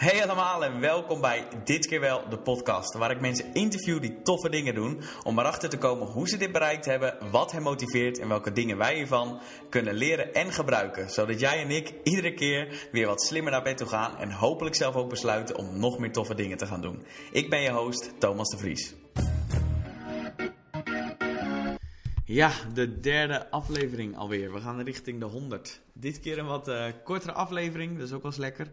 Hey allemaal en welkom bij Dit keer wel de podcast, waar ik mensen interview die toffe dingen doen om erachter te komen hoe ze dit bereikt hebben, wat hen motiveert en welke dingen wij hiervan kunnen leren en gebruiken, zodat jij en ik iedere keer weer wat slimmer naar bed toe gaan en hopelijk zelf ook besluiten om nog meer toffe dingen te gaan doen. Ik ben je host Thomas de Vries. Ja, de derde aflevering alweer. We gaan richting de 100. Dit keer een wat uh, kortere aflevering, dat is ook wel eens lekker.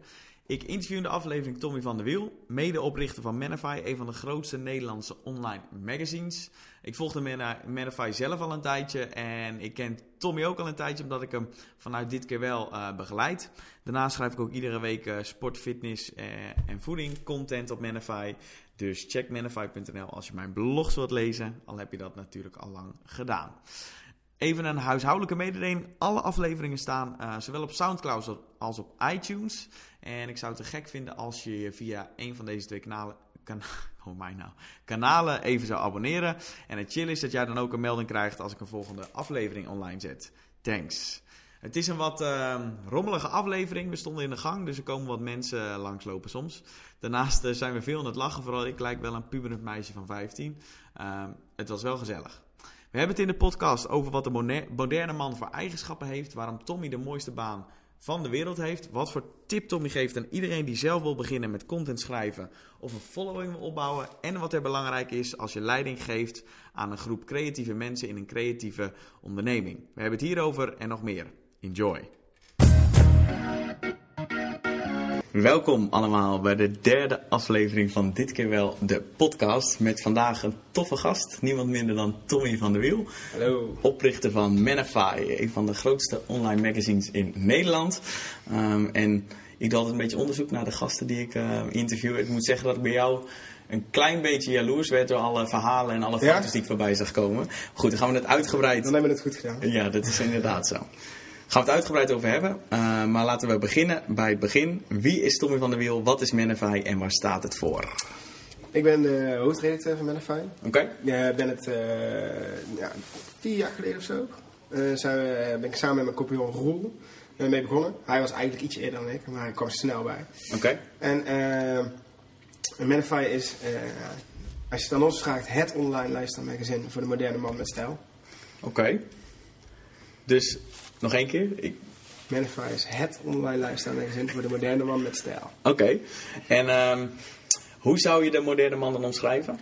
Ik interview in de aflevering Tommy van der Wiel, medeoprichter van Manify, een van de grootste Nederlandse online magazines. Ik volgde Manify zelf al een tijdje en ik ken Tommy ook al een tijdje omdat ik hem vanuit dit keer wel uh, begeleid. Daarnaast schrijf ik ook iedere week uh, sport, fitness uh, en voeding content op Manify. Dus check manify.nl als je mijn blogs wilt lezen, al heb je dat natuurlijk al lang gedaan. Even een huishoudelijke mededeling. Alle afleveringen staan uh, zowel op Soundcloud als op iTunes. En ik zou het te gek vinden als je via een van deze twee kanalen, kan, oh mij nou, kanalen even zou abonneren. En het chill is dat jij dan ook een melding krijgt als ik een volgende aflevering online zet. Thanks. Het is een wat uh, rommelige aflevering. We stonden in de gang, dus er komen wat mensen langslopen soms. Daarnaast uh, zijn we veel aan het lachen. Vooral ik lijk wel een puberend meisje van 15. Uh, het was wel gezellig. We hebben het in de podcast over wat de moderne man voor eigenschappen heeft. Waarom Tommy de mooiste baan van de wereld heeft. Wat voor tip Tommy geeft aan iedereen die zelf wil beginnen met content schrijven of een following wil opbouwen. En wat er belangrijk is als je leiding geeft aan een groep creatieve mensen in een creatieve onderneming. We hebben het hierover en nog meer. Enjoy! Welkom allemaal bij de derde aflevering van Dit keer wel de podcast. Met vandaag een toffe gast, niemand minder dan Tommy van der Wiel. Hallo. Oprichter van Manify, een van de grootste online magazines in Nederland. Um, en ik doe altijd een beetje onderzoek naar de gasten die ik uh, interview. Ik moet zeggen dat ik bij jou een klein beetje jaloers werd door alle verhalen en alle foto's ja? die ik voorbij zag komen. Goed, dan gaan we het uitgebreid. Dan hebben we het goed gedaan. Ja, dat is inderdaad zo gaan we het uitgebreid over hebben. Uh, maar laten we beginnen bij het begin. Wie is Tommy van der Wiel? Wat is Manify en waar staat het voor? Ik ben de hoofdredacteur van Manify. Oké. Okay. Ik ben het uh, ja, vier jaar geleden of zo. Zijn we, ben ik samen met mijn compagnon Roel mee begonnen. Hij was eigenlijk iets eerder dan ik, maar hij kwam snel bij. Oké. Okay. En Manify is, als je het aan ons vraagt, het online lifestyle magazine voor de moderne man met stijl. Oké. Okay. Dus nog één keer? Ik... Manify is het online lifestyle magazine voor de moderne man met stijl. Oké. Okay. En um, hoe zou je de moderne man dan omschrijven?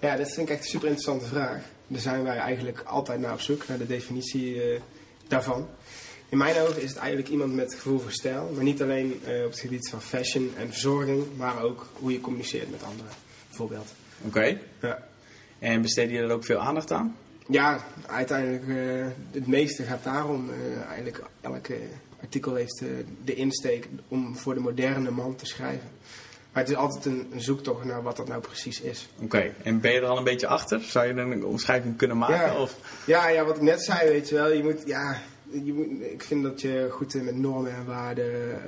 Ja, dat vind ik echt een super interessante vraag. Daar zijn wij eigenlijk altijd naar op zoek, naar de definitie uh, daarvan. In mijn ogen is het eigenlijk iemand met gevoel voor stijl. Maar niet alleen uh, op het gebied van fashion en verzorging, maar ook hoe je communiceert met anderen, bijvoorbeeld. Oké. Okay. Ja. En besteed je er ook veel aandacht aan? Ja, uiteindelijk uh, het meeste gaat daarom. Uh, eigenlijk elke artikel heeft uh, de insteek om voor de moderne man te schrijven. Maar het is altijd een, een zoektocht naar wat dat nou precies is. Oké, okay. en ben je er al een beetje achter? Zou je een omschrijving kunnen maken? Ja, of? ja, ja wat ik net zei, weet je wel. Je moet, ja, je moet, ik vind dat je goed met normen en waarden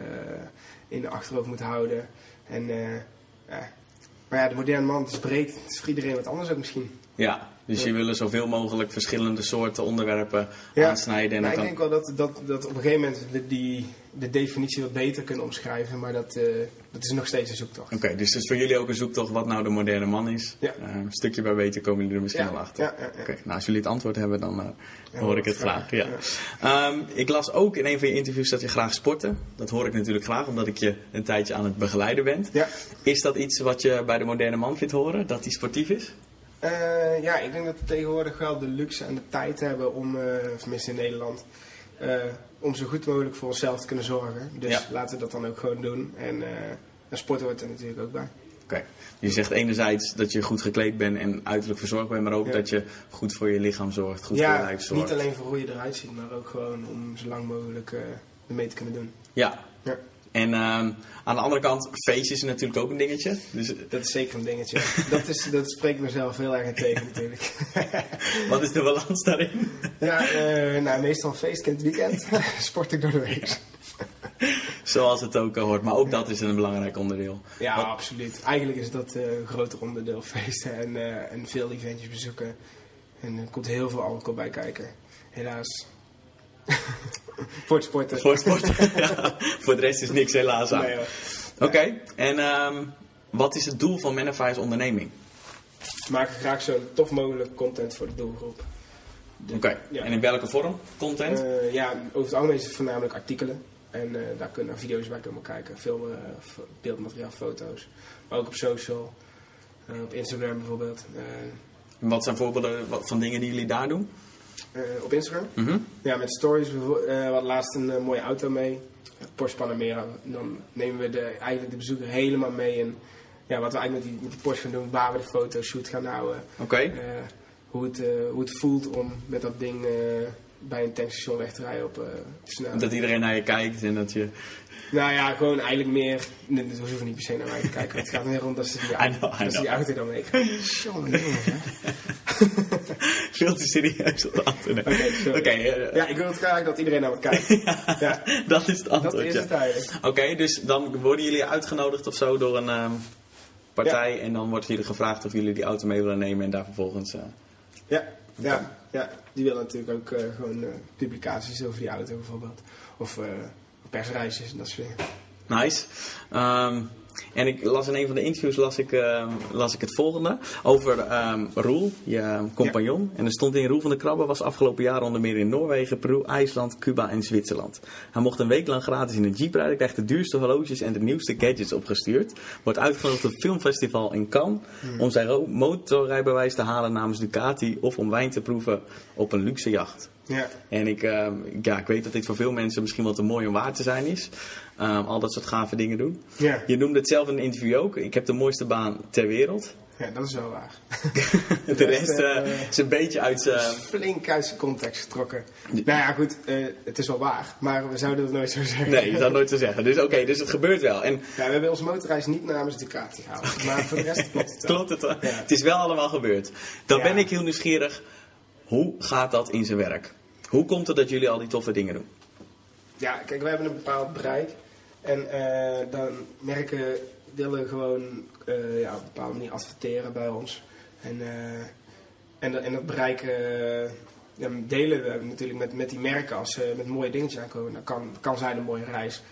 in de achterhoofd moet houden. En, ja. Maar ja, de moderne man, is breed. Het is voor iedereen wat anders ook misschien. Ja, dus je wil zoveel mogelijk verschillende soorten onderwerpen ja, aansnijden. En nou, ik denk wel dat, dat, dat op een gegeven moment de, die, de definitie wat beter kunnen omschrijven, maar dat, uh, dat is nog steeds een zoektocht. Oké, okay, dus het is voor jullie ook een zoektocht wat nou de moderne man is. Ja. Uh, een stukje bij weten komen jullie er misschien ja, wel achter. Ja. Okay, nou, als jullie het antwoord hebben, dan uh, hoor ik het graag. Ja. Um, ik las ook in een van je interviews dat je graag sporten. Dat hoor ik natuurlijk graag, omdat ik je een tijdje aan het begeleiden ben. Ja. Is dat iets wat je bij de moderne man vindt horen, dat hij sportief is? Uh, ja, ik denk dat we tegenwoordig wel de luxe en de tijd hebben om, uh, tenminste in Nederland, uh, om zo goed mogelijk voor onszelf te kunnen zorgen. Dus ja. laten we dat dan ook gewoon doen. En, en sport hoort er natuurlijk ook bij. Oké, okay. je zegt enerzijds dat je goed gekleed bent en uiterlijk verzorgd bent, maar ook Ja. dat je goed voor je lichaam zorgt, goed ja, voor je lijf zorgt. niet alleen voor hoe je eruit ziet, maar ook gewoon om zo lang mogelijk ermee te kunnen doen. Ja. Ja. En ehm, aan de andere kant, feestjes is natuurlijk ook een dingetje. Dus, Dat is zeker een dingetje. dat, is, dat spreekt mezelf heel erg tegen natuurlijk. wat is de balans daarin? ja, eh, nou, meestal feest in het weekend. Sport ik door de week. Zoals het ook hoort, maar ook dat is een belangrijk onderdeel. Ja, Wat- absoluut. Eigenlijk is dat eh, een groter onderdeel feesten en, eh, en veel eventjes bezoeken. En er komt heel veel alcohol bij kijken. Helaas. Voor het sporten. Voor ja, voor de rest is niks helaas aan. Nee. Oké, en ehm, wat is het doel van Manify als onderneming? Maken graag zo tof mogelijk content voor de doelgroep. Oké, Ja. en in welke vorm? Content? Eh, ja, over het algemeen is het voornamelijk artikelen. En eh, daar kunnen video's bij komen kijken. Filmen, eh, beeldmateriaal, foto's. Maar ook op social. op Instagram bijvoorbeeld. En wat zijn voorbeelden van dingen die jullie daar doen? Eh, op Instagram. Mhm. Ja, met stories. eh, we hadden laatst een eh, mooie auto mee. Porsche Panamera. En dan nemen we de, eigenlijk de bezoeker helemaal mee in ja, wat we eigenlijk met die, met die Porsche gaan doen. Waar we de fotoshoot gaan houden. Oké, eh, hoe, het, eh, hoe het voelt om met dat ding eh, bij een tankstation weg te rijden op, eh, de snelweg. dat iedereen naar je kijkt en dat je... Nou ja, gewoon eigenlijk meer. Nee, dat hoeven niet per se naar mij te kijken. Het gaat er meer om dat ze die, auto, know, I dat ze die know. auto dan mee. Jongen, jongen, hè. Veel te serieus op. Oké, sorry. eh, Ja, ik wil het graag dat iedereen naar me kijkt. Ja, dat is het antwoord. dat is het eigenlijk. Oké, dus dan worden jullie uitgenodigd of zo door een ehm, partij en dan wordt jullie gevraagd of jullie die auto mee willen nemen en daar vervolgens... eh, Ja, ja, ja, die willen natuurlijk ook eh, gewoon eh, publicaties over die auto bijvoorbeeld. Of eh persreisjes en dat soort dingen. Nice. Ehm, en ik las in een van de interviews las ik, ehm, las ik het volgende over ehm Roel, je compagnon. En er stond in Roel van de Krabbe was afgelopen jaar onder meer in Noorwegen, Peru, IJsland, Cuba en Zwitserland. Hij mocht een week lang gratis in een jeep rijden, krijgt de duurste horloges en de nieuwste gadgets opgestuurd. Wordt uitgenodigd op het filmfestival in Cannes om zijn motorrijbewijs te halen namens Ducati of om wijn te proeven op een luxe jacht. Ja, En ik, ehm, ja, ik weet dat dit voor veel mensen misschien wel te mooi om waar te zijn is. Ehm, al dat soort gave dingen doen. ja, Je noemde het zelf in een interview ook. Ik heb de mooiste baan ter wereld. ja, dat is wel waar. De rest rest, eh, eh, is een beetje uit zijn... Flink uit zijn context getrokken. Nou ja, goed, eh, het is wel waar. Maar we zouden het nooit zo zeggen. Nee, je zou nooit zo zeggen. Dus oké, dus het gebeurt wel. En Ja, we hebben onze motorreis niet namens Ducati gehaald. Maar voor de rest klopt het wel. klopt het? wel? Ja. Het is wel allemaal gebeurd. Dan Ja. ben ik heel nieuwsgierig. Hoe gaat dat in zijn werk? Hoe komt het dat jullie al die toffe dingen doen? Ja, kijk, we hebben een bepaald bereik. En eh, dan merken willen gewoon eh, ja, op een bepaalde manier adverteren bij ons. En, eh, en, en dat bereik delen we natuurlijk met, met die merken als ze met mooie dingetjes aankomen. Dat kan, kan zijn een mooie reis,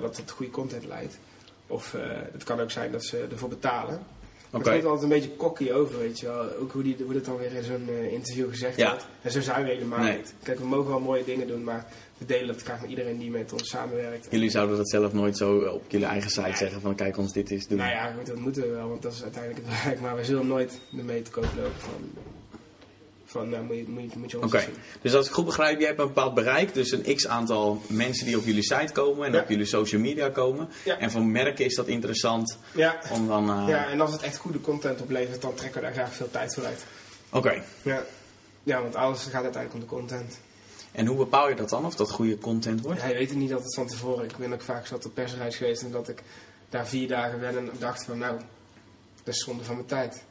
wat tot goede content leidt. Of het kan ook zijn dat ze ervoor betalen. Maar Oké. Het komt altijd een beetje cocky over, weet je wel. Ook hoe, die, hoe dat dan weer in zo'n eh, interview gezegd Ja. wordt. En zo zijn we helemaal Nee. niet. Kijk, we mogen wel mooie dingen doen, maar we delen dat graag met iedereen die met ons samenwerkt. Jullie zouden dat zelf nooit zo op jullie eigen site zeggen van kijk ons dit is doen. Nou ja, goed, dat moeten we wel, want dat is uiteindelijk het bereik. Maar we zullen nooit ermee te koop lopen van... Van, nou, moet je, moet je, moet je ons Oké, eens zien. dus als ik goed begrijp, jij hebt een bepaald bereik, dus een x aantal mensen die op jullie site komen en Ja. op jullie social media komen. Ja. En voor merken is dat interessant Ja, om dan. eh, ja, en als het echt goede content oplevert, dan trekken we daar graag veel tijd voor uit. Oké, Ja, ja want alles gaat uiteindelijk om de content. en hoe bepaal je dat dan, of dat goede content wordt? Ja, je weet het niet altijd van tevoren. Ik ben ook vaak zat op persreis geweest en dat ik daar vier dagen ben en dacht van nou, dat is zonde van mijn tijd.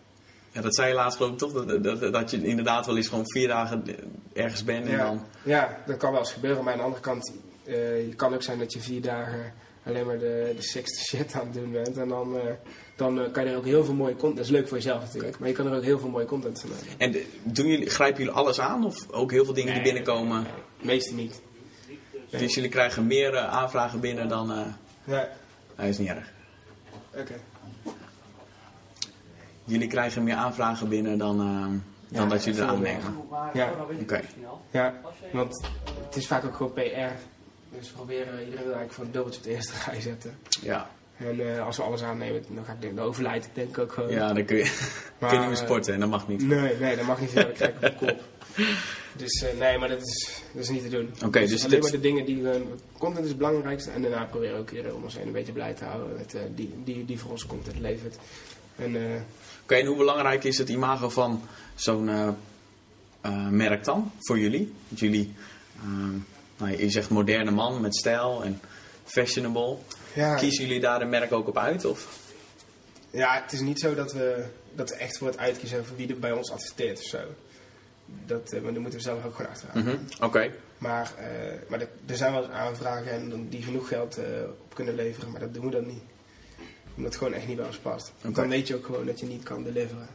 Ja, dat zei je laatst geloof ik toch, dat, dat, dat je inderdaad wel eens gewoon vier dagen ergens bent en Ja, dan... ja, dat kan wel eens gebeuren. Maar aan de andere kant, eh je kan ook zijn dat je vier dagen alleen maar de, de sixte shit aan het doen bent. En dan, eh, dan eh, kan je er ook heel veel mooie content... Dat is leuk voor jezelf natuurlijk, maar je kan er ook heel veel mooie content van maken. En doen jullie, grijpen jullie alles aan, of ook heel veel dingen die Nee. binnenkomen? Meeste niet. Nee. Dus jullie krijgen meer aanvragen binnen dan... eh Ja, dat is niet erg. oké. Jullie krijgen meer aanvragen binnen dan, eh, dan Ja, dat jullie er veel aannemen. Ja. Oké. Ja, want het is vaak ook gewoon PR. Dus we proberen iedereen wil eigenlijk voor een dubbeltje op de eerste rij zetten. Ja. En eh, als we alles aannemen, dan ga ik denk, dan overlijd ik denk ik ook gewoon. ja, dan kun je, Maar, kun je niet meer sporten en dat mag niet. Nee, nee, dat mag niet. Dan krijg ik op mijn kop. Dus eh, nee, maar dat is, dat is niet te doen. Oké, dus alleen dit- maar de dingen die... eh, content is het belangrijkste. En daarna proberen we ook iedereen om ons heen een beetje blij te houden. Met, die, die, die voor ons content levert. En eh, Oké, en hoe belangrijk is het imago van zo'n eh, eh, merk dan voor jullie? Want jullie, ehm, nou, je zegt moderne man met stijl en fashionable. ja, Kiezen jullie daar een merk ook op uit? Of? ja, het is niet zo dat we, dat we echt voor het uitkiezen voor wie er bij ons adverteert of zo. Dat, eh, maar daar moeten we zelf ook gewoon achteraan. Mhm, Oké, Maar, maar er, zijn wel eens aanvragen en dan die genoeg geld op kunnen leveren, maar dat doen we dan niet. Omdat het gewoon echt niet bij ons past. Dan weet je ook gewoon dat je niet kan deliveren.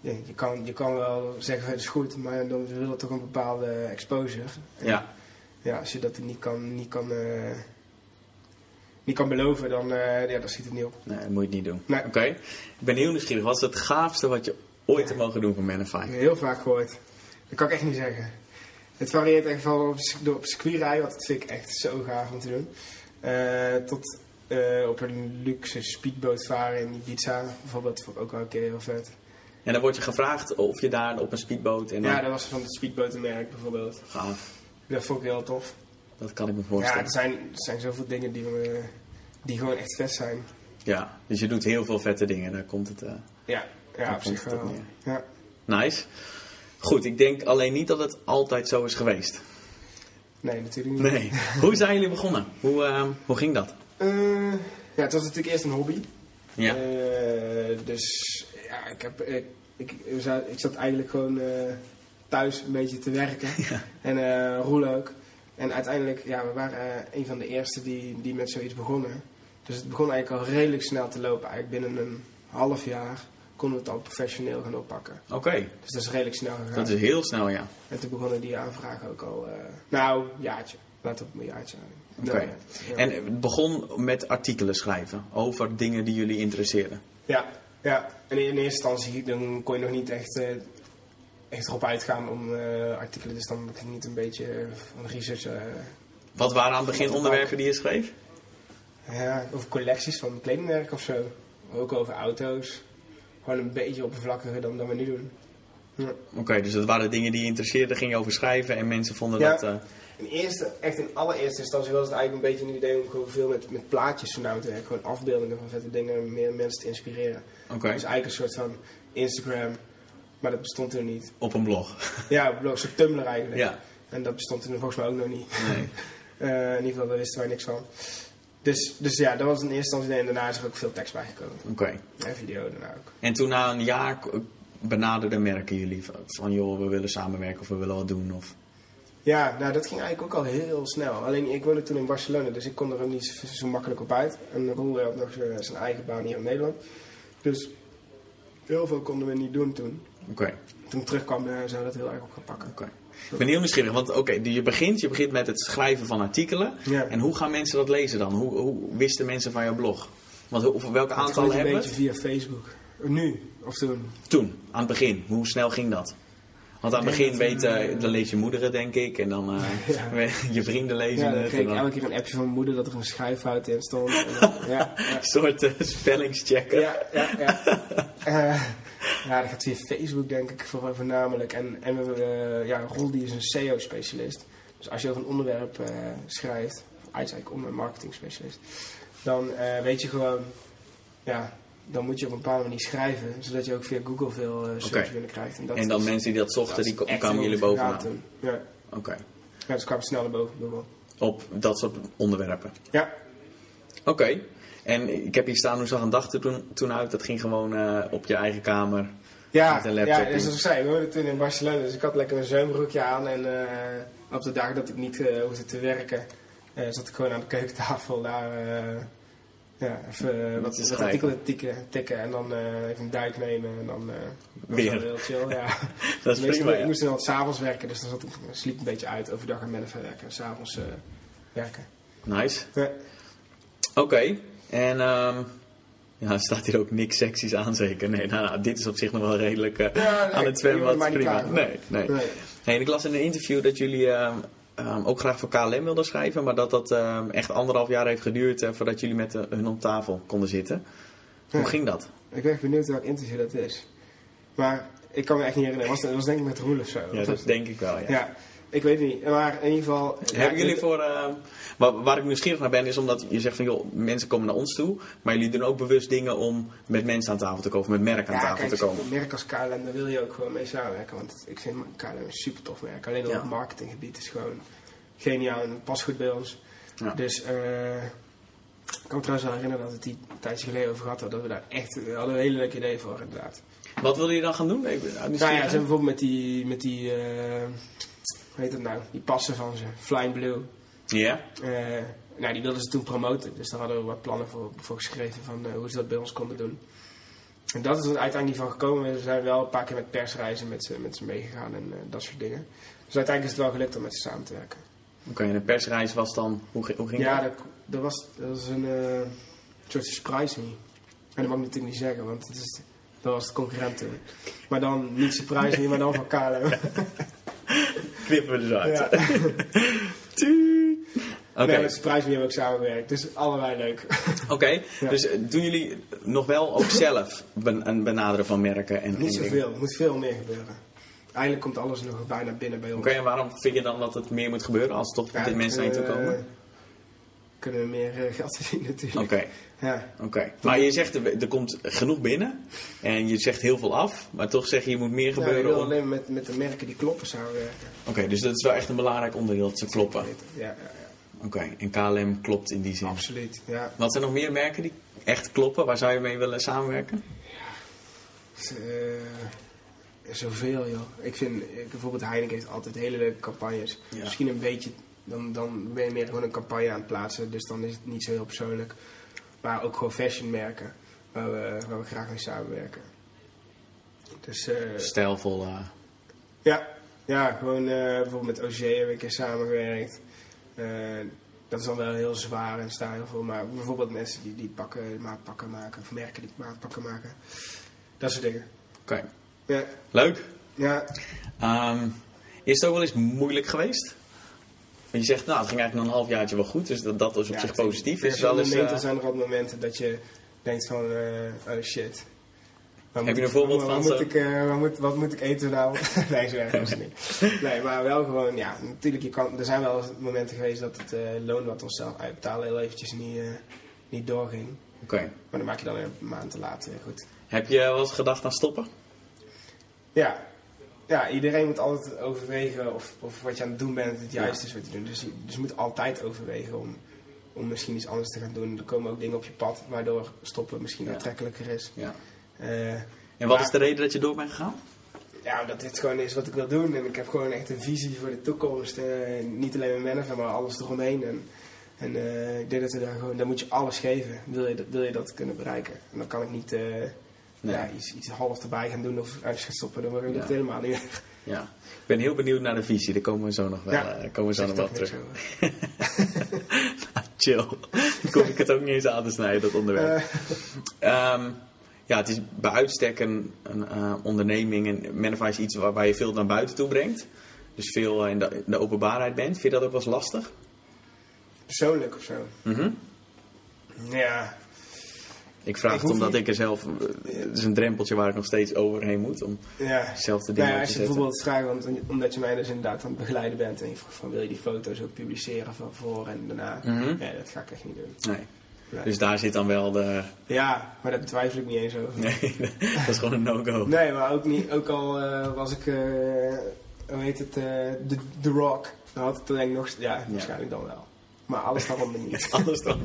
Ja, je, kan, je kan wel zeggen het is goed, maar dan wil het toch een bepaalde exposure. En ja. ja, als je dat niet kan, niet kan, eh, niet kan beloven, dan uh, ja, dat ziet het niet op. Nee, dat moet je het niet doen. Nee. Oké. Ik ben heel nieuwsgierig. Wat is het gaafste wat je ooit hebt mogen doen voor Man of Five? Heel vaak gehoord. Dat kan ik echt niet zeggen. Het varieert echt van op, door op circuitrijden, want dat vind ik echt zo gaaf om te doen. eh, tot eh, op een luxe speedboot varen in Ibiza. Bijvoorbeeld, vond ik ook wel een keer heel vet. En dan word je gevraagd of je daar op een speedboot en dan... Ja, dat was van het speedbotenmerk bijvoorbeeld. Gaaf. Dat vond ik heel tof. Dat kan ik me Ja, voorstellen. er zijn, er zijn zoveel dingen die, we, die gewoon echt vet zijn. Ja, dus je doet heel veel vette dingen. Daar komt het... eh, Ja, ja op zich wel. Ja. Nice. Goed, ik denk alleen niet dat het altijd zo is geweest. Nee, natuurlijk niet. Nee. hoe zijn jullie begonnen? Hoe, eh, hoe ging dat? Eh, ja, het was natuurlijk eerst een hobby. Ja. Eh, dus ja, ik, heb, ik, ik, ik zat eigenlijk gewoon eh, thuis een beetje te werken. Ja. En eh Roel ook. En uiteindelijk, ja, we waren een van de eerste die, die met zoiets begonnen. Dus het begon eigenlijk al redelijk snel te lopen. Eigenlijk binnen een half jaar konden we het al professioneel gaan oppakken. Oké, Dus dat is redelijk snel gegaan. dat is heel snel, ja. En toen begonnen die aanvragen ook al, nou, jaartje. Laat het op een jaartje zijn. Oké. Ja. En het begon met artikelen schrijven over dingen die jullie interesseerden. Ja, ja. En in eerste instantie dan kon je nog niet echt, eh, echt erop uitgaan om eh, artikelen. Dus dan ging niet een beetje eh, van research. Wat waren aan het begin onderwerpen die je schreef? ja, over collecties van kledingmerken of zo. Ook over auto's. Gewoon een beetje oppervlakkiger dan, dan we nu doen. Ja. Oké, dus dat waren dingen die je interesseerden, ging je over schrijven en mensen vonden Ja. dat... In eerste, echt in allereerste instantie was het eigenlijk een beetje een idee om gewoon veel met, met plaatjes vandaan te werken. Gewoon afbeeldingen van vette dingen en meer mensen te inspireren. Oké, Dus eigenlijk een soort van Instagram. Maar dat bestond toen niet. op een blog. Ja, blog, zo'n Tumblr eigenlijk. ja, En dat bestond toen volgens mij ook nog niet. nee. Eh, in ieder geval, daar wisten wij niks van. Dus, dus ja, dat was in eerste instantie. En daarna is er ook veel tekst bijgekomen. Oké. En video daarna ook. En toen na een jaar benaderden merken jullie van, joh, we willen samenwerken of we willen wat doen? Of... Ja, nou dat ging eigenlijk ook al heel snel. Alleen ik woonde toen in Barcelona, dus ik kon er ook niet zo, makkelijk op uit. En Roel had nog zijn zijn eigen baan hier in Nederland. Dus heel veel konden we niet doen toen. Oké, Toen ik terugkwam, eh, zou dat heel erg op gaan pakken. oké. Ik ben heel nieuwsgierig, want oké, je, begint, je begint met het schrijven van artikelen. Ja. En hoe gaan mensen dat lezen dan? Hoe, hoe wisten mensen van jouw blog? Want hoe, of welke aantallen een hebben we? beetje via Facebook. Nu, of toen. Toen, aan het begin. Hoe snel ging dat? Want aan het begin weet, eh, eh, dan lees je moederen, denk ik. En dan eh, Ja. je vrienden lezen Ja, dan het. kreeg ik dan elke keer een appje van mijn moeder dat er een schrijffout in stond. Dan- ja, een soort eh, spellingschecken. Ja, ja, ja. Ja, dat gaat via Facebook denk ik voor, voornamelijk. En, en we ja, Roel die is een SEO-specialist. Dus als je over een onderwerp schrijft, of eigenlijk om een marketing-specialist, dan weet je gewoon, ja, dan moet je op een bepaalde manier schrijven, zodat je ook via Google veel eh search binnenkrijgt. En, dat En dan is- mensen die dat zochten, die kwamen jullie bovenaan. Ja. Oké. ja, dus kwamen snel naar boven Google. Op dat soort onderwerpen. Ja, Oké. En ik heb hier staan, hoe zag een dag er toen, toen uit? Dat ging gewoon eh, op je eigen kamer. Ja, Met een laptop ja dus zoals ik zei, we woonden toen in Barcelona, dus ik had lekker een zwembroekje aan en eh, op de dag dat ik niet hoefde te werken, zat ik gewoon aan de keukentafel daar ja, even eh, wat, wat schrijven. artikelen tikken, tikken en dan eh, even een duik nemen en dan was Weer. heel chill. Ja. Dat is prima, ik moest dan altijd s'avonds werken, dus dan zat ik, sliep een beetje uit, overdag aan Mennefer werken en s'avonds eh werken. Nice. Ja. Oké. En ehm, ja, er staat hier ook niks seksies aan zeker. Nee, nou, nou, dit is op zich nog wel redelijk Ja, nee, aan het zwembad. niet Prima. nee, nee. Nee. Hey, ik las in een interview dat jullie ehm, ook graag voor KLM wilden schrijven, maar dat dat ehm, echt anderhalf jaar heeft geduurd eh, voordat jullie met eh, hun om tafel konden zitten. Hoe ging dat? Ik ben echt benieuwd welk interview dat is. Maar ik kan me echt niet herinneren, was, dat was denk ik met Roel of zo. Ja, dat denk ik wel. Ja. Ja, ik weet het niet. Maar in ieder geval... Hebben ja, jullie voor. ehm, waar, waar ik nieuwsgierig naar ben, is omdat je zegt van joh, mensen komen naar ons toe, maar jullie doen ook bewust dingen om met mensen aan tafel te komen, met merken aan Ja, tafel kijk, te komen. zo'n merk als KLM, daar wil je ook gewoon mee samenwerken. Want ik vind KLM een super tof merk. Alleen al Ja. op het marketinggebied is gewoon geniaal en past goed bij ons. Ja. Dus eh, ik kan me trouwens wel herinneren dat we het die een tijdje geleden over gehad hadden. Dat we daar echt, we hadden een hele leuke idee voor inderdaad. Wat wilde je dan gaan doen? Ik ben uit Nou ja, hebben bijvoorbeeld met die, met die eh, heet het nou, die passen van ze, Flying Blue. Ja? Eh, nou, die wilden ze toen promoten. Dus daar hadden we wat plannen voor, voor geschreven van eh, hoe ze dat bij ons konden doen. En dat is er uiteindelijk niet van gekomen. We zijn wel een paar keer met persreizen met ze, met ze meegegaan en eh, dat soort dingen. Dus uiteindelijk is het wel gelukt om met ze samen te werken. Oké, en de persreis was dan, hoe, ging- hoe ging Ja, dat? dat, dat was, dat was een soort surprise me. En dat mag ik natuurlijk niet zeggen, want het is, dat was de concurrent toen. Maar dan niet surprise me, maar dan van KLM. Knippen we dus uit. Ja. Oké, Nee, met surprise hebben we ook samengewerkt. Dus allebei leuk. Oké, Ja. dus eh, doen jullie nog wel ook zelf ben, een benaderen van merken? En, niet zoveel, er moet veel meer gebeuren. Eigenlijk komt alles nog bijna binnen bij ons. Oké, en waarom vind je dan dat het meer moet gebeuren als toch Ja, dit mensen naar je toe kunnen we- komen? Kunnen we meer eh, geld verdienen natuurlijk. Oké, Ja. oké. Maar je zegt er, er komt genoeg binnen en je zegt heel veel af, maar toch zeg je je moet meer Ja, ik gebeuren. wil om- alleen met, met de merken die kloppen samenwerken. Oké, dus dat is wel echt een belangrijk onderdeel dat ze kloppen. Ja, ja, ja, Oké, en KLM klopt in die zin. absoluut. Ja. Wat zijn nog meer merken die echt kloppen? Waar zou je mee willen samenwerken? Eh, zoveel joh. Ik vind bijvoorbeeld Heineken heeft altijd hele leuke campagnes. Ja. Misschien een beetje, dan, dan ben je meer gewoon een campagne aan het plaatsen. Dus dan is het niet zo heel persoonlijk. Maar ook gewoon fashionmerken waar we, waar we graag mee samenwerken. Dus eh, Stijlvol. eh, ja, ja, gewoon eh, bijvoorbeeld met OG we een keer samengewerkt. Dat is dan wel heel zwaar en stijlvol. Maar bijvoorbeeld mensen die, die pakken, maatpakken maken. Of merken die maatpakken maken. Dat soort dingen. Oké, Ja, leuk. ja Ehm, is het ook wel eens moeilijk geweest? Want je zegt, nou, het ging eigenlijk nog een halfjaartje wel goed, dus dat, dat is op Ja, zich positief. Er wel eens, momenten eh, zijn er al momenten dat je denkt van, eh, oh shit. Waar Heb je een voorbeeld van Moet ik, eh, waar moet, wat moet ik eten nou? nee, zo erg was het niet. Nee, maar wel gewoon, ja, natuurlijk, je kan, er zijn wel momenten geweest dat het loon wat onszelf uitbetalen heel eventjes niet, niet doorging. Oké. Maar dan maak je dan een maand te laat goed. Heb je wel eens gedacht aan stoppen? Ja. Ja, iedereen moet altijd overwegen of, of wat je aan het doen bent het juist is wat je doet. Dus je, dus je moet altijd overwegen om, om misschien iets anders te gaan doen. Er komen ook dingen op je pad waardoor stoppen misschien Ja. aantrekkelijker is. Ja. Eh, En wat Maar- is de reden dat je door bent gegaan? ja, dat dit gewoon is wat ik wil doen. En ik heb gewoon echt een visie voor de toekomst. Eh, niet alleen mijn manager, maar alles eromheen. En, en eh, ik denk dat we daar gewoon, daar moet je alles geven. Wil je, dat- wil je dat kunnen bereiken? En dan kan ik niet Nee. ja, iets, iets half erbij gaan doen of ergens gaan stoppen. Dan lukt het helemaal niet. Ja. Ik ben heel benieuwd naar de visie, daar komen we zo nog wel, Ja. eh, komen we zo nog wel terug. over. Chill. Dan kom ik het ook niet eens aan te snijden, dat onderwerp. Eh, Ehm, ja, het is bij uitstek een, een eh, onderneming en Manify is iets waar, je veel naar buiten toe brengt. Dus veel in de, in de openbaarheid bent. Vind je dat ook wel eens lastig? persoonlijk of zo. Mhm. Ja, Ik vraag Ik het omdat niet- ik er zelf... eh, Het is een drempeltje waar ik nog steeds overheen moet om ja. zelf de Nou dingen ja, als te je bijvoorbeeld vraagt, want, omdat je mij dus inderdaad aan het begeleiden bent en je vraagt van wil je die foto's ook publiceren van voor en daarna. Mhm. Ja, dat ga ik echt niet doen. Nee. Nee. Dus daar zit dan wel de... Ja, maar daar twijfel ik niet eens over. Nee, dat is gewoon een no-go. Nee, maar ook, niet, ook al eh, was ik, eh, hoe heet het, eh, The, The Rock. Dan had ik dan denk ik nog, ja, waarschijnlijk dan wel. Maar alles daaronder niet. Alles dan.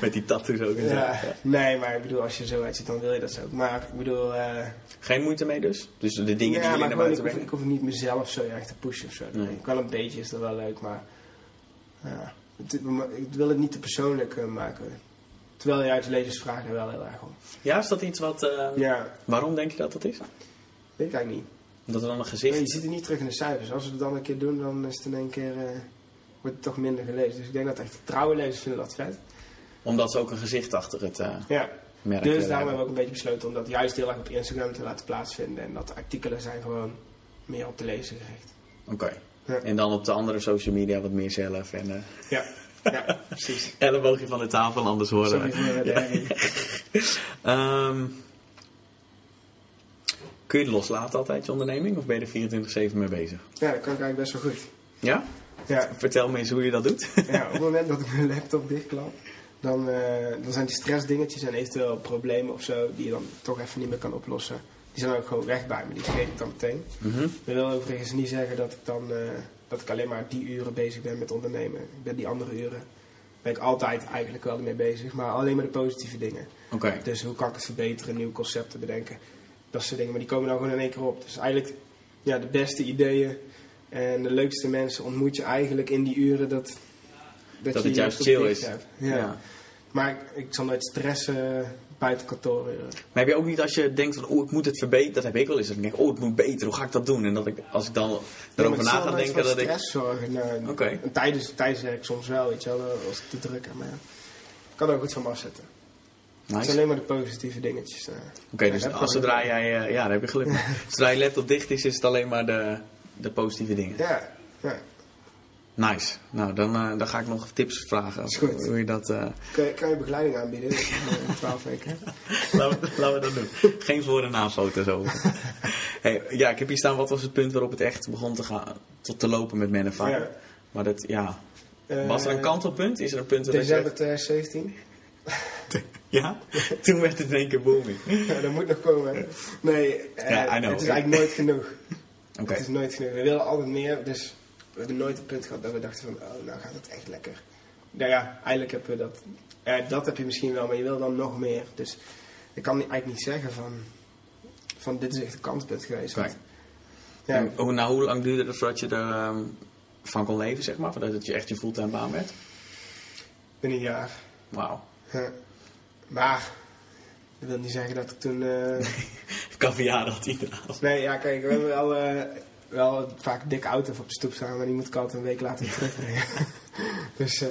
Met die tattoos ook en zo. ja, nee, maar ik bedoel, als je zo uitziet, dan wil je dat zo. Maar ik bedoel, eh, Geen moeite mee dus? Dus de dingen die ja, maar naar buiten brengen? ik hoef niet mezelf zo erg te pushen of zo. Nee. Ik wel een beetje is dat wel leuk, maar ja, het, ik wil het niet te persoonlijk eh, maken. Terwijl juist lezers vragen er wel heel erg om. Ja, is dat iets wat... eh, Ja, Waarom denk je dat dat is? weet ik eigenlijk niet. Omdat er dan een Nee, gezicht... je ziet het niet terug in de cijfers. Als we het dan een keer doen, dan is het in één keer, wordt het toch minder gelezen. Dus ik denk dat echt trouwe lezers vinden dat vet. Omdat ze ook een gezicht achter het eh, Ja, merk dus daarom hebben. hebben we ook een beetje besloten om dat juist heel erg op Instagram te laten plaatsvinden. En dat de artikelen zijn gewoon meer op de lezer gericht. Oké. Ja. En dan op de andere social media wat meer zelf. En eh Ja, ja precies. elleboogje van de tafel, anders horen. Herrie. Ehm, kun je het loslaten altijd, je onderneming? Of ben je er 24-7 mee bezig? Ja, dat kan ik eigenlijk best wel goed. Ja? Ja, Vertel me eens hoe je dat doet. ja, op het moment dat ik mijn laptop dichtklap, dan, eh, dan zijn die stressdingetjes en eventueel problemen of zo die je dan toch even niet meer kan oplossen. Die zijn ook gewoon weg bij me, die vergeet ik dan meteen. Mhm. Dat wil overigens niet zeggen dat ik dan eh, dat ik alleen maar die uren bezig ben met ondernemen. Ik ben die andere uren ben ik altijd eigenlijk wel mee bezig, maar alleen maar de positieve dingen. Oké. Dus hoe kan ik het verbeteren, nieuwe concepten bedenken, dat soort dingen. Maar die komen dan gewoon in één keer op. Dus eigenlijk ja, de beste ideeën en de leukste mensen ontmoet je eigenlijk in die uren dat, Dat je het juist chill is. Ja. Ja. Maar ik, ik zal nooit stressen buiten kantoor. Maar heb je ook niet als je denkt van, oh, ik moet het verbeteren. Dat heb ik wel eens. Dat ik denk, oh, het moet beter. Hoe ga ik dat doen? En dat ik, als ik dan erover na ga denken, dat ik... stress zorgen. Nou, Oké. en Tijdens, tijdens werk soms wel, weet je wel, als ik te druk heb. Maar ja, ik kan er ook goed van afzetten. Het Nice. zijn alleen maar de positieve dingetjes. eh. Oké, dus Ja, als zodra jij, eh, ja, daar heb je geluk. zodra je laptop dicht is, is het alleen maar de, de positieve dingen. Ja, ja. Nice. Nou, dan, eh, dan ga ik nog tips vragen. Is goed. Hoe je dat... eh, Kan, je- kan je begeleiding aanbieden in 12 weken? laten, we, laten we dat doen. Geen voor- en na-foto's over. hey, ja, ik heb hier staan, wat was het punt waarop het echt begon te gaan, tot te lopen met Manify? Ja. Maar dat, ja... Eh, Was er een kantelpunt? Is er een punt December 2017. zegt- Ja? Toen werd het in één keer booming. Ja, dat moet nog komen. hè. Nee, Ja, know. het is eigenlijk nooit genoeg. Het is nooit genoeg. We willen altijd meer, dus we hebben nooit een punt gehad dat we dachten van, oh, nou gaat het echt lekker. Nou ja, eigenlijk hebben we dat. Ja, dat heb je misschien wel, maar je wil dan nog meer. Dus ik kan eigenlijk niet zeggen van, van dit is echt een kantelpunt geweest. want- Ja, En hoe, nou, hoe lang duurde het voordat je er ehm, van kon leven, zeg maar? Voordat het je echt je fulltime baan werd? binnen een jaar. Wauw. Ja. Maar, dat wil niet zeggen dat ik toen... eh, Caviar had iedereen. nee, ja, kijk, we hebben wel, eh, wel vaak dikke auto's op de stoep staan, maar die moet ik altijd een week later weer terugbrengen. dus eh,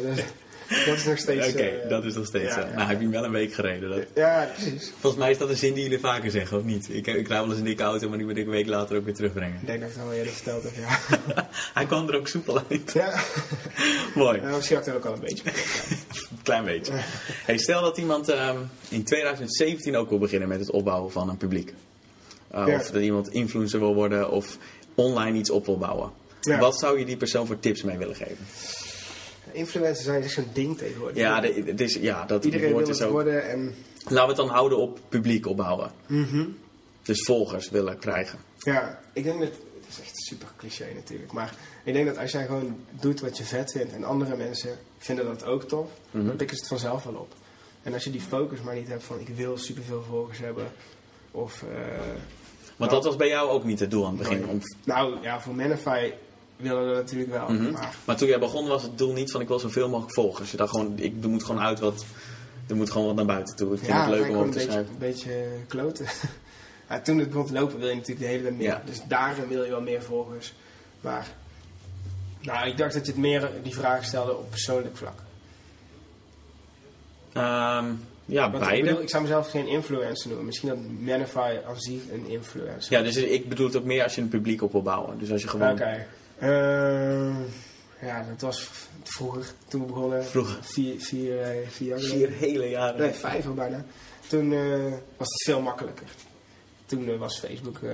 dat, is nog steeds... Oké, dat is nog steeds ja, zo. ja. Nou, heb je hem wel een week gereden. Dat... Ja, precies. Volgens mij is dat een zin die jullie vaker zeggen, of niet? Ik, ik wel eens een dikke auto, maar die moet ik een week later ook weer terugbrengen. Ik denk dat ik het al eerder verteld heb, ja. Hij kwam er ook soepel uit. ja. Mooi. Misschien had ik er ook al een beetje. Een klein beetje. Hey, stel dat iemand ehm, in 2017 ook wil beginnen met het opbouwen van een publiek. Uh, Ja. Of dat iemand influencer wil worden of online iets op wil bouwen. Ja. Wat zou je die persoon voor tips mee willen geven? Influencers zijn echt zo'n ding tegenwoordig. Ja, de- het is, ja dat Iedereen wil het ook... worden en... Laten we het dan houden op publiek opbouwen. Mhm. Dus volgers willen krijgen. Ja, ik denk dat... Is echt super cliché natuurlijk, maar ik denk dat als jij gewoon doet wat je vet vindt en andere mensen vinden dat ook tof, Mhm. dan pikken ze het vanzelf wel op. En als je die focus maar niet hebt van ik wil superveel volgers hebben, of... eh, Want Nou. dat was bij jou ook niet het doel aan het begin. Nou ja, voor Manify willen we natuurlijk wel, Mhm. maar... Maar toen jij begon was het doel niet van ik wil zoveel mogelijk volgers. Je dacht gewoon, ik, er moet gewoon uit wat... Er moet gewoon wat naar buiten toe. Ik vind Ja, het leuk om over te schrijven. een beetje kloten. toen het begon te lopen wil je natuurlijk de hele tijd meer. Ja. Dus daarin wil je wel meer volgers. Maar nou, ik dacht dat je het meer die vraag stelde op persoonlijk vlak. Ehm, ja, Want ik, beide. bedoel, ik zou mezelf geen influencer noemen. Misschien dat Manify aan zich een influencer Ja, dus ik bedoel het ook meer als je een publiek op wil bouwen. Dus als je gewoon... Oké. Ehm, ja, dat was vroeger, toen we begonnen. Vroeger. Vier, vier, eh, vier jaar Vier hele jaren. Nee, vijf al bijna. Toen eh, was het veel makkelijker. Toen eh, was Facebook, eh,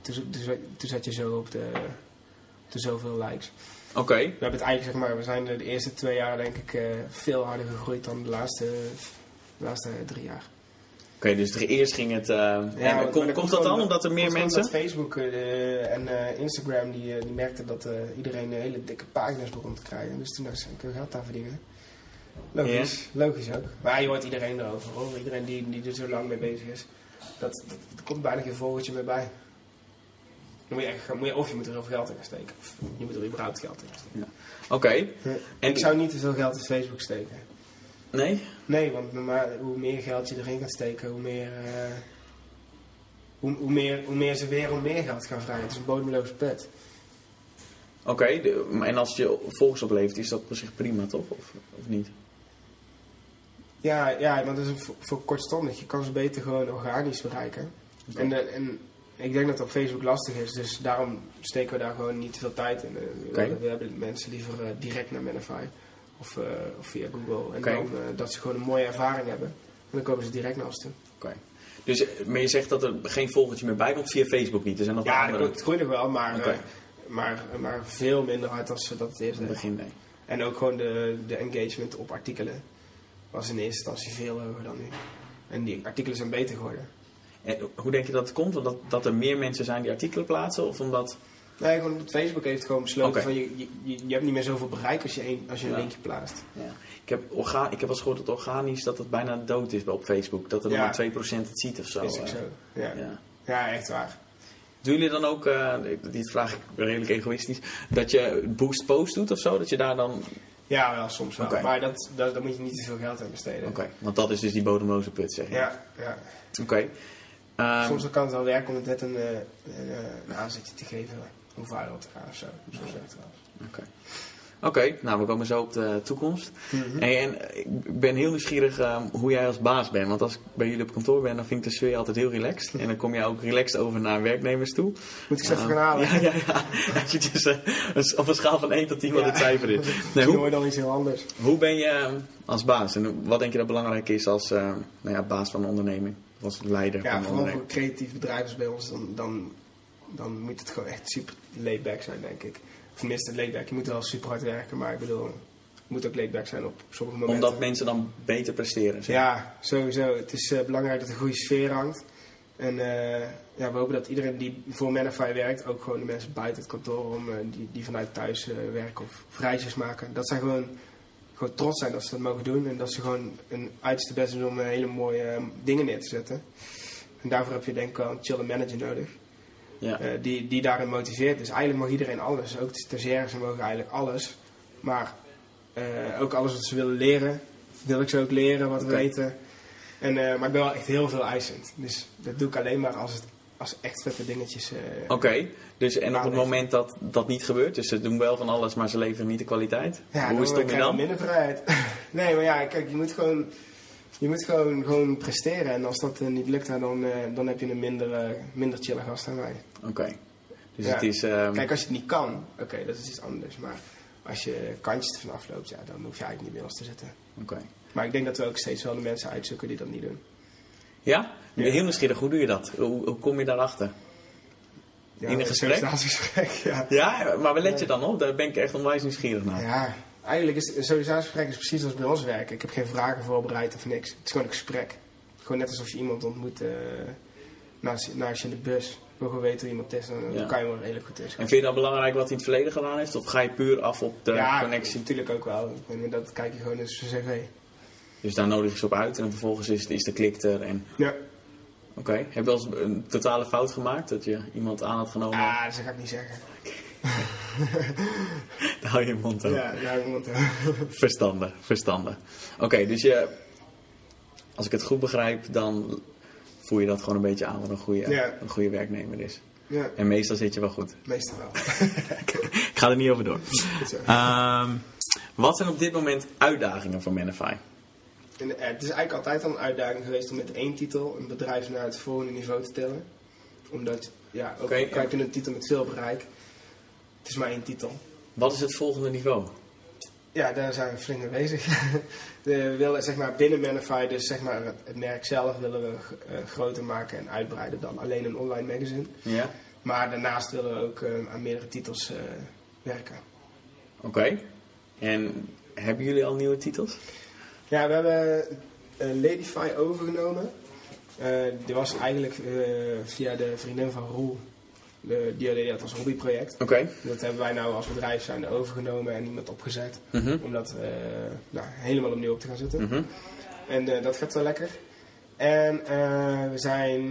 toen, toen, zat- je zo op de, op de zoveel likes. Oké. We hebben het eigenlijk, zeg maar, we zijn de eerste twee jaar denk ik eh, veel harder gegroeid dan de laatste, de laatste drie jaar. Oké, dus er eerst ging het... eh, en maar kom- dat komt dat dan omdat er meer komt mensen... Dat Facebook eh, en eh, Instagram die, eh, die merkten dat eh, iedereen hele dikke pagina's begon te krijgen. Dus toen dacht ze, we geld daar verdienen. Logisch, logisch ook. Maar je hoort iedereen erover hoor. Iedereen die, die er zo lang mee bezig is. Dat, dat, komt bijna geen volgertje meer bij. Dan moet je echt, gaan- moet je, of je moet er heel veel geld in gaan steken. Of je moet er überhaupt geld in gaan steken. Oké. En En- ik zou niet te veel geld in Facebook steken. Nee? Nee, want hoe meer geld je erin gaat steken, hoe meer, eh, hoe, hoe, meer, hoe meer ze weer om meer geld gaan vragen. Het is een bodemloze put. Oké. en als je volgers oplevert, is dat op zich prima, toch? Of, of niet? Ja, ja, want dat is voor, voor kortstondig. Je kan ze beter gewoon organisch bereiken. En, de- en ik denk dat het op Facebook lastig is, dus daarom steken we daar gewoon niet te veel tijd in. Eh, we, hebben mensen liever eh, direct naar Manify of, eh, of via Google. En dan eh, dat ze gewoon een mooie ervaring hebben. En dan komen ze direct naar ons toe. Oké. Dus, eh, maar je zegt dat er geen volgertje meer bij komt via Facebook niet. Er zijn nog Ja, andere... het groeit nog wel, maar, eh, maar, maar veel minder hard als ze dat het eerst In het begin, nee. En ook gewoon de, de engagement op artikelen was in eerste instantie veel hoger dan nu. En die artikelen zijn beter geworden. En hoe denk je dat het komt? Omdat dat er meer mensen zijn die artikelen plaatsen? Of omdat... Nee, gewoon Facebook heeft gewoon besloten van je, je, je hebt niet meer zoveel bereik als je, een, als je een linkje plaatst. Ja. Ik, heb orga ik heb wel eens gehoord dat organisch dat het bijna dood is op Facebook. Dat er nog Ja. maar 2% het ziet of zo. is ook eh. zo. Ja. Ja. echt waar. Doen jullie dan ook, eh, dit vraag ik redelijk egoïstisch, dat je boost post doet of zo? Dat je daar dan... Ja, wel, soms wel. Maar dat, dat, daar moet je niet te veel geld aan besteden. Oké, want dat is dus die bodemloze put, zeg je. Ja, ja. Oké. Ehm, Soms kan het wel werken om het net een, eh, een, eh, een aanzetje te geven hoe viral te gaan of zo. Zo zeg ik trouwens. Oké. Oké, nou we komen zo op de toekomst. Mhm. En ik ben heel nieuwsgierig ehm, hoe jij als baas bent. Want als ik bij jullie op kantoor ben, dan vind ik de sfeer altijd heel relaxed. En dan kom je ook relaxed over naar werknemers toe. Moet ik ze even Ehm, gaan halen? Ja, ja, ja. Eventjes, eh, een- op een schaal van 1 tot 10 wat het cijfer is. Nee, Misschien hoe, hoor je dan iets heel anders. hoe ben je ehm, als baas? En wat denk je dat belangrijk is als nou ja, baas van een onderneming? Als leider Ja, van een vooral onderneming? voor creatief bedrijven bij ons, dan, dan, dan moet het gewoon echt super laid-back zijn, denk ik. Of tenminste, laid-back. Je moet wel super hard werken, maar ik bedoel, het moet ook laid-back zijn op sommige momenten. Omdat mensen dan beter presteren. zeg. Ja, sowieso. Het is eh, belangrijk dat er een goede sfeer hangt. En eh, ja, we hopen dat iedereen die voor Manify werkt, ook gewoon de mensen buiten het kantoor, om, eh, die, die vanuit thuis werken of, reisjes maken, dat zij gewoon, gewoon trots zijn dat ze dat mogen doen. En dat ze gewoon een uiterste best doen om hele mooie eh, dingen neer te zetten. En daarvoor heb je denk ik wel een chille manager nodig. Ja. eh, die, die daarin motiveert. Dus eigenlijk mag iedereen alles. Ook de stagiaires mogen eigenlijk alles. Maar eh, ook alles wat ze willen leren, wil ik ze ook leren, wat weten. En, eh, maar ik ben wel echt heel veel eisend. Dus dat doe ik alleen maar als het als echt vette dingetjes. Oké, dus en op het moment dat dat niet gebeurt, dus ze doen wel van alles, maar ze leveren niet de kwaliteit. ja, Hoe is het om je dan? minder vrijheid. nee, maar ja, kijk, je moet gewoon, je moet gewoon, gewoon presteren. En als dat eh, niet lukt, dan, eh, dan heb je een minder, eh, minder chille gast aan mij. Oké, dus Ja. het is... ehm, Kijk, als je het niet kan, oké, dat is iets anders. Maar als je kantjes ervan afloopt, ja, dan hoef je eigenlijk niet bij ons te zitten. Oké. Maar ik denk dat we ook steeds wel de mensen uitzoeken die dat niet doen. Ja? Ja. heel nieuwsgierig, hoe doe je dat? Hoe, hoe kom je daarachter? Ja, In een gesprek? sollicitatiegesprek, ja. Ja, maar waar let je dan op? Daar ben ik echt onwijs nieuwsgierig naar. Ja, eigenlijk is een sollicitatiegesprek is precies als bij ons werken. Ik heb geen vragen voorbereid of niks. Het is gewoon een gesprek. Gewoon net alsof je iemand ontmoet eh, naast, naast je in de bus. Ik wil gewoon weten hoe iemand is en dan Ja. kan je wel redelijk goed is. En vind je dan belangrijk wat hij in het verleden gedaan heeft? Of ga je puur af op de ja, connectie? natuurlijk ook wel. Maar Dat kijk je gewoon in zijn cv. Dus daar nodig je ze op uit en vervolgens is, is de klik er. En... Ja, Oké, heb je wel eens een totale fout gemaakt? Dat je iemand aan had genomen? ah, dat ga ik niet zeggen. hou je je mond aan. Ja, ja, iemand, Verstandig, verstandig. Oké, dus je, als ik het goed begrijp, dan voel je dat gewoon een beetje aan wat een goede, Ja. een goede werknemer is. ja, En meestal zit je wel goed. meestal wel. Ik ga er niet over door. Ehm, wat zijn op dit moment uitdagingen voor Manify? En, het is eigenlijk altijd al een uitdaging geweest om met één titel een bedrijf naar het volgende niveau te tillen. Omdat, ja, ook ja. je een titel met veel bereik, het is maar één titel. Wat is het volgende niveau? Ja, daar zijn we flink mee bezig. we willen zeg maar binnen Manify, dus zeg maar het, merk zelf willen we eh, groter maken en uitbreiden dan alleen een online magazine. Ja? Maar daarnaast willen we ook eh, aan meerdere titels eh, werken. Oké. En hebben jullie al nieuwe titels? Ja, we hebben Ladyfy overgenomen. Die was eigenlijk via de vriendin van Roel. De, die deed dat als hobbyproject. Oké. Dat hebben wij nou als bedrijf zijn overgenomen en iemand opgezet. Mhm. Om dat eh, nou, helemaal opnieuw op te gaan zetten. Mhm. En eh, dat gaat wel lekker. En eh, we zijn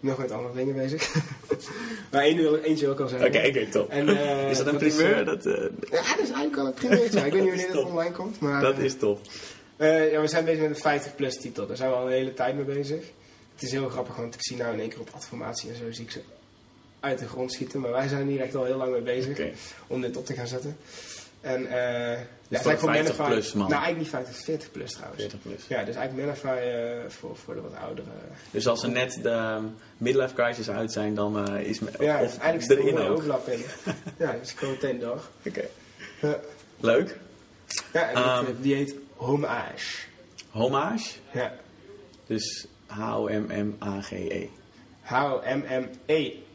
nog met andere dingen bezig. maar één wil, eentje wil ik al zeggen. Oké, oké, top. En, is dat een dat primeur? dat, Ja, dat is eigenlijk al een primeurtje. ik weet niet wanneer dat online komt. Maar, dat is tof. ja, we zijn bezig met een 50 plus titel. Daar zijn we al een hele tijd mee bezig. Het is heel grappig, want ik zie nou in één keer op adformatie en zo zie ik ze uit de grond schieten. Maar wij zijn hier echt al heel lang mee bezig om dit op te gaan zetten. En eh ja, voor het lijkt 50 Manify- plus, man. Nou, eigenlijk niet 50, 40 plus trouwens. 40 plus. Ja, dus eigenlijk Manify eh, voor, voor de wat oudere. Dus als er net de ehm, midlife crisis uit zijn, dan eh, is me, Ja, of eigenlijk er een overlap in. ja, dus ik kom meteen door. Oké. Leuk. ja en Ehm. die, heet Homage. Homage. Ja. Dus H-O-M-M-A-G-E.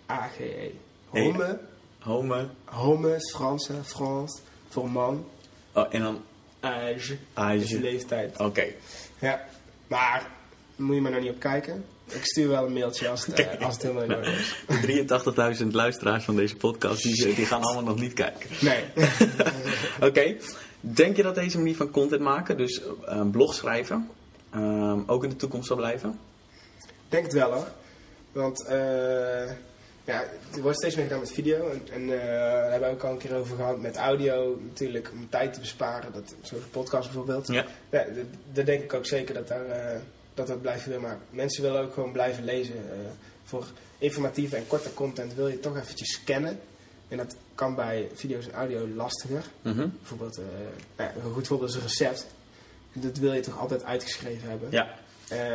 H-O-M-M-E-A-G-E. Home, Home. home is Frans, Frans, voor man. Oh, en dan Age, is Age. leeftijd. Oké. Ja, maar moet je maar nog niet op kijken. Ik stuur wel een mailtje als het, eh, als het helemaal in orde is. De 83.000 luisteraars van deze podcast, die, die gaan allemaal nog niet kijken. Nee. Oké. Denk je dat deze manier van content maken, dus eh, een blog schrijven, ehm, ook in de toekomst zal blijven? Ik denk het wel hoor. Want eh, Ja, er wordt steeds meer gedaan met video. En, en eh, daar hebben we ook al een keer over gehad met audio. Natuurlijk om tijd te besparen. Dat, zoals een podcast bijvoorbeeld. Ja. Ja, daar denk ik ook zeker dat daar, eh, dat dat blijven willen. Maar mensen willen ook gewoon blijven lezen. eh, voor informatieve en korte content wil je toch eventjes scannen. En dat kan bij video's en audio lastiger. Mhm. Bijvoorbeeld, nou ja, een goed voorbeeld is een recept. Dat wil je toch altijd uitgeschreven hebben. Ja.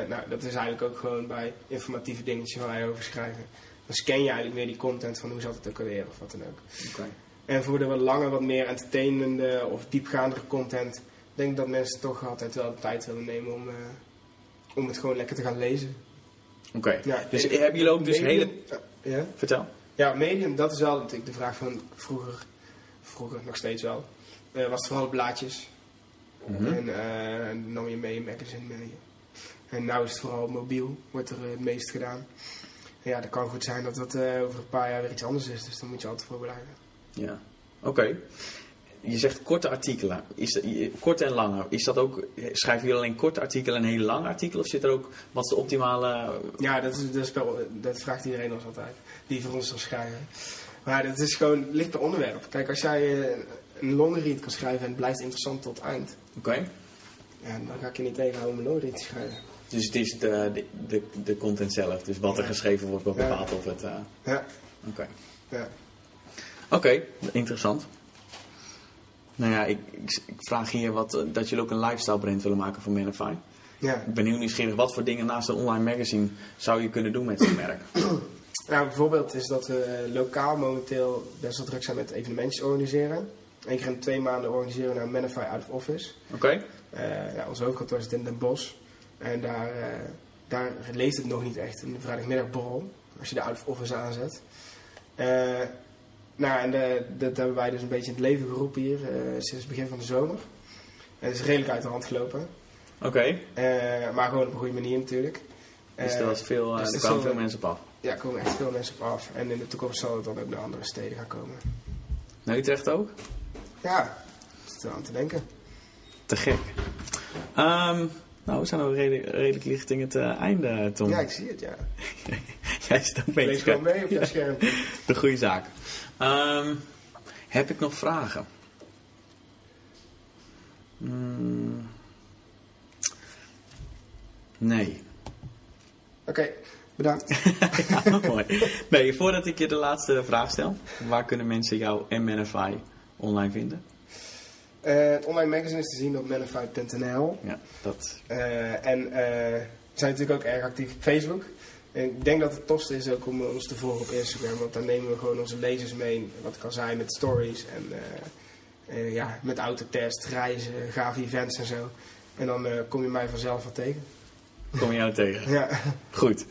Nou, dat is eigenlijk ook gewoon bij informatieve dingetjes waar wij over schrijven. Dan scan je eigenlijk meer die content van hoe zat het ook alweer of wat dan ook. En voor de wat langer, wat meer entertainende of diepgaandere content, denk ik dat mensen toch altijd wel de tijd willen nemen om, eh, om het gewoon lekker te gaan lezen. Oké. Ja, Dus hebben jullie ook dus hele... Ja? Vertel. ja, medium, dat is wel natuurlijk de vraag van vroeger, vroeger nog steeds wel. Eh, was het vooral blaadjes. Mhm. En dan nam je mee een magazine mee. En nu is het vooral mobiel, wordt er het meest gedaan. Ja, dat kan goed zijn dat dat eh, over een paar jaar weer iets anders is. Dus daar moet je altijd voor blijven. Ja. Oké. Je zegt korte artikelen. Is dat, korte en lange. Is dat ook... Schrijven jullie alleen korte artikelen en hele lange artikelen? Of zit er ook... Wat is de optimale... Ja, dat, is, dat, is dat vraagt iedereen ons altijd. Die voor ons zal schrijven. Maar dat is gewoon, ligt per onderwerp. Kijk, als jij eh, een longread kan schrijven en het blijft interessant tot eind. Oké. Ja, dan ga ik je niet tegenhouden om een longread te schrijven. Dus het is de, de, de, content zelf. Dus wat er geschreven wordt Ja. bepaalt of het... eh, Ja, Oké. ja. Oké, interessant. Nou ja, ik, ik, ik vraag hier wat, eh, dat jullie ook een lifestyle brand willen maken voor Manify. ja. Ik ben heel nieuwsgierig, wat voor dingen naast een online magazine zou je kunnen doen met zo'n merk? Nou, bijvoorbeeld is dat we eh, lokaal momenteel best wel druk zijn met evenementjes organiseren. Eén keer in twee maanden organiseren we naar Manify Out of Office. Oké? Eh, ja, ons hoofdkantoor zit in Den Bosch. En daar, eh, daar leeft het nog niet echt. Een vrijdagmiddagborrel, als je de Out of Office aanzet. Eh, nou, en de, dat hebben wij dus een beetje in het leven geroepen hier eh, sinds het begin van de zomer. En het is redelijk uit de hand gelopen. Oké. Eh, maar gewoon op een goede manier natuurlijk. Dus Eh, er, was veel, eh, dus er kwamen veel mensen op af. Ja, er komen echt veel mensen op af. En in de toekomst zal het dan ook naar andere steden gaan komen. Naar Utrecht ook? Ja, dat is er aan te denken. Te gek. Ehm, nou, we zijn al redelijk, redelijk richting het einde, Tom. Ja, ik zie het, ja. Jij zit ook Lees beetje gewoon mee op je scherm. de goede zaak. Ehm, heb ik nog vragen? Hmm. nee. Oké, bedankt. Ja, mooi. Nee, voordat ik je de laatste vraag stel. Waar kunnen mensen jou en Manify online vinden? Eh, het online magazine is te zien op manify.nl. Ja, dat... Eh, en eh, we zijn natuurlijk ook erg actief op Facebook. En ik denk dat het tofste is ook om ons te volgen op Instagram. Want daar nemen we gewoon onze lezers mee. Wat kan zijn met stories en eh, eh, ja, met autotest, reizen, gave events en zo. En dan eh, kom je mij vanzelf wel tegen. Kom je jou tegen. Ja, Goed.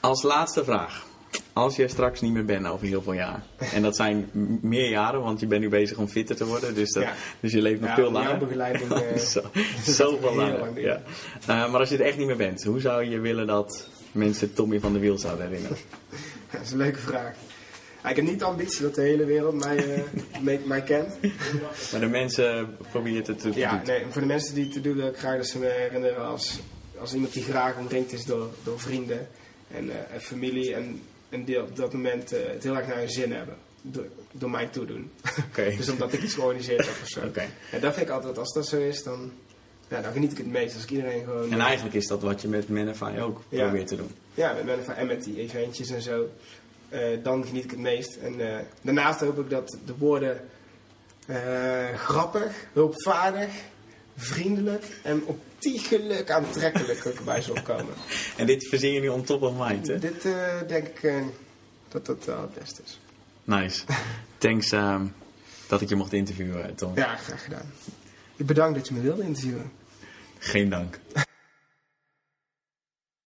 Als laatste vraag. Als je straks niet meer bent over heel veel jaar. En dat zijn meer jaren, want je bent nu bezig om fitter te worden. Dus, dat, Ja. dus je leeft nog ja veel langer. begeleiding. eh, Zo, zoveel langer. lang ja. Eh, maar als je er echt niet meer bent, hoe zou je willen dat mensen Tommy van de Wiel zouden herinneren? dat is een leuke vraag. Ik heb niet de ambitie dat de hele wereld mij, eh, mij, mij kent. Maar de mensen wie het het doet. Ja, nee, voor de mensen die het te doen wil ik graag dat ze me herinneren als, als iemand die graag omringd is door, door vrienden en, en familie. En, en die op dat moment eh, het heel erg naar hun zin hebben. Door, door mij toedoen. Dus omdat ik iets georganiseerd heb of zo. Oké. En dat vind ik altijd, als dat zo is, dan, ja, dan geniet ik het meest. Als ik iedereen gewoon... En eigenlijk is dat wat je met Manify ook Ja. probeert te doen. Ja, met Manify en met die eventjes en zo. eh, dan geniet ik het meest. En eh, daarnaast hoop ik dat de woorden grappig, hulpvaardig, vriendelijk en ontiegelijk aantrekkelijk ook bij zullen komen. En dit verzin je nu on top of mind, hè? Dit eh, denk ik eh, dat dat wel het beste is. Nice. Thanks ehm, dat ik je mocht interviewen, Tom. Ja, graag gedaan. Ik bedank dat je me wilde interviewen. Geen dank.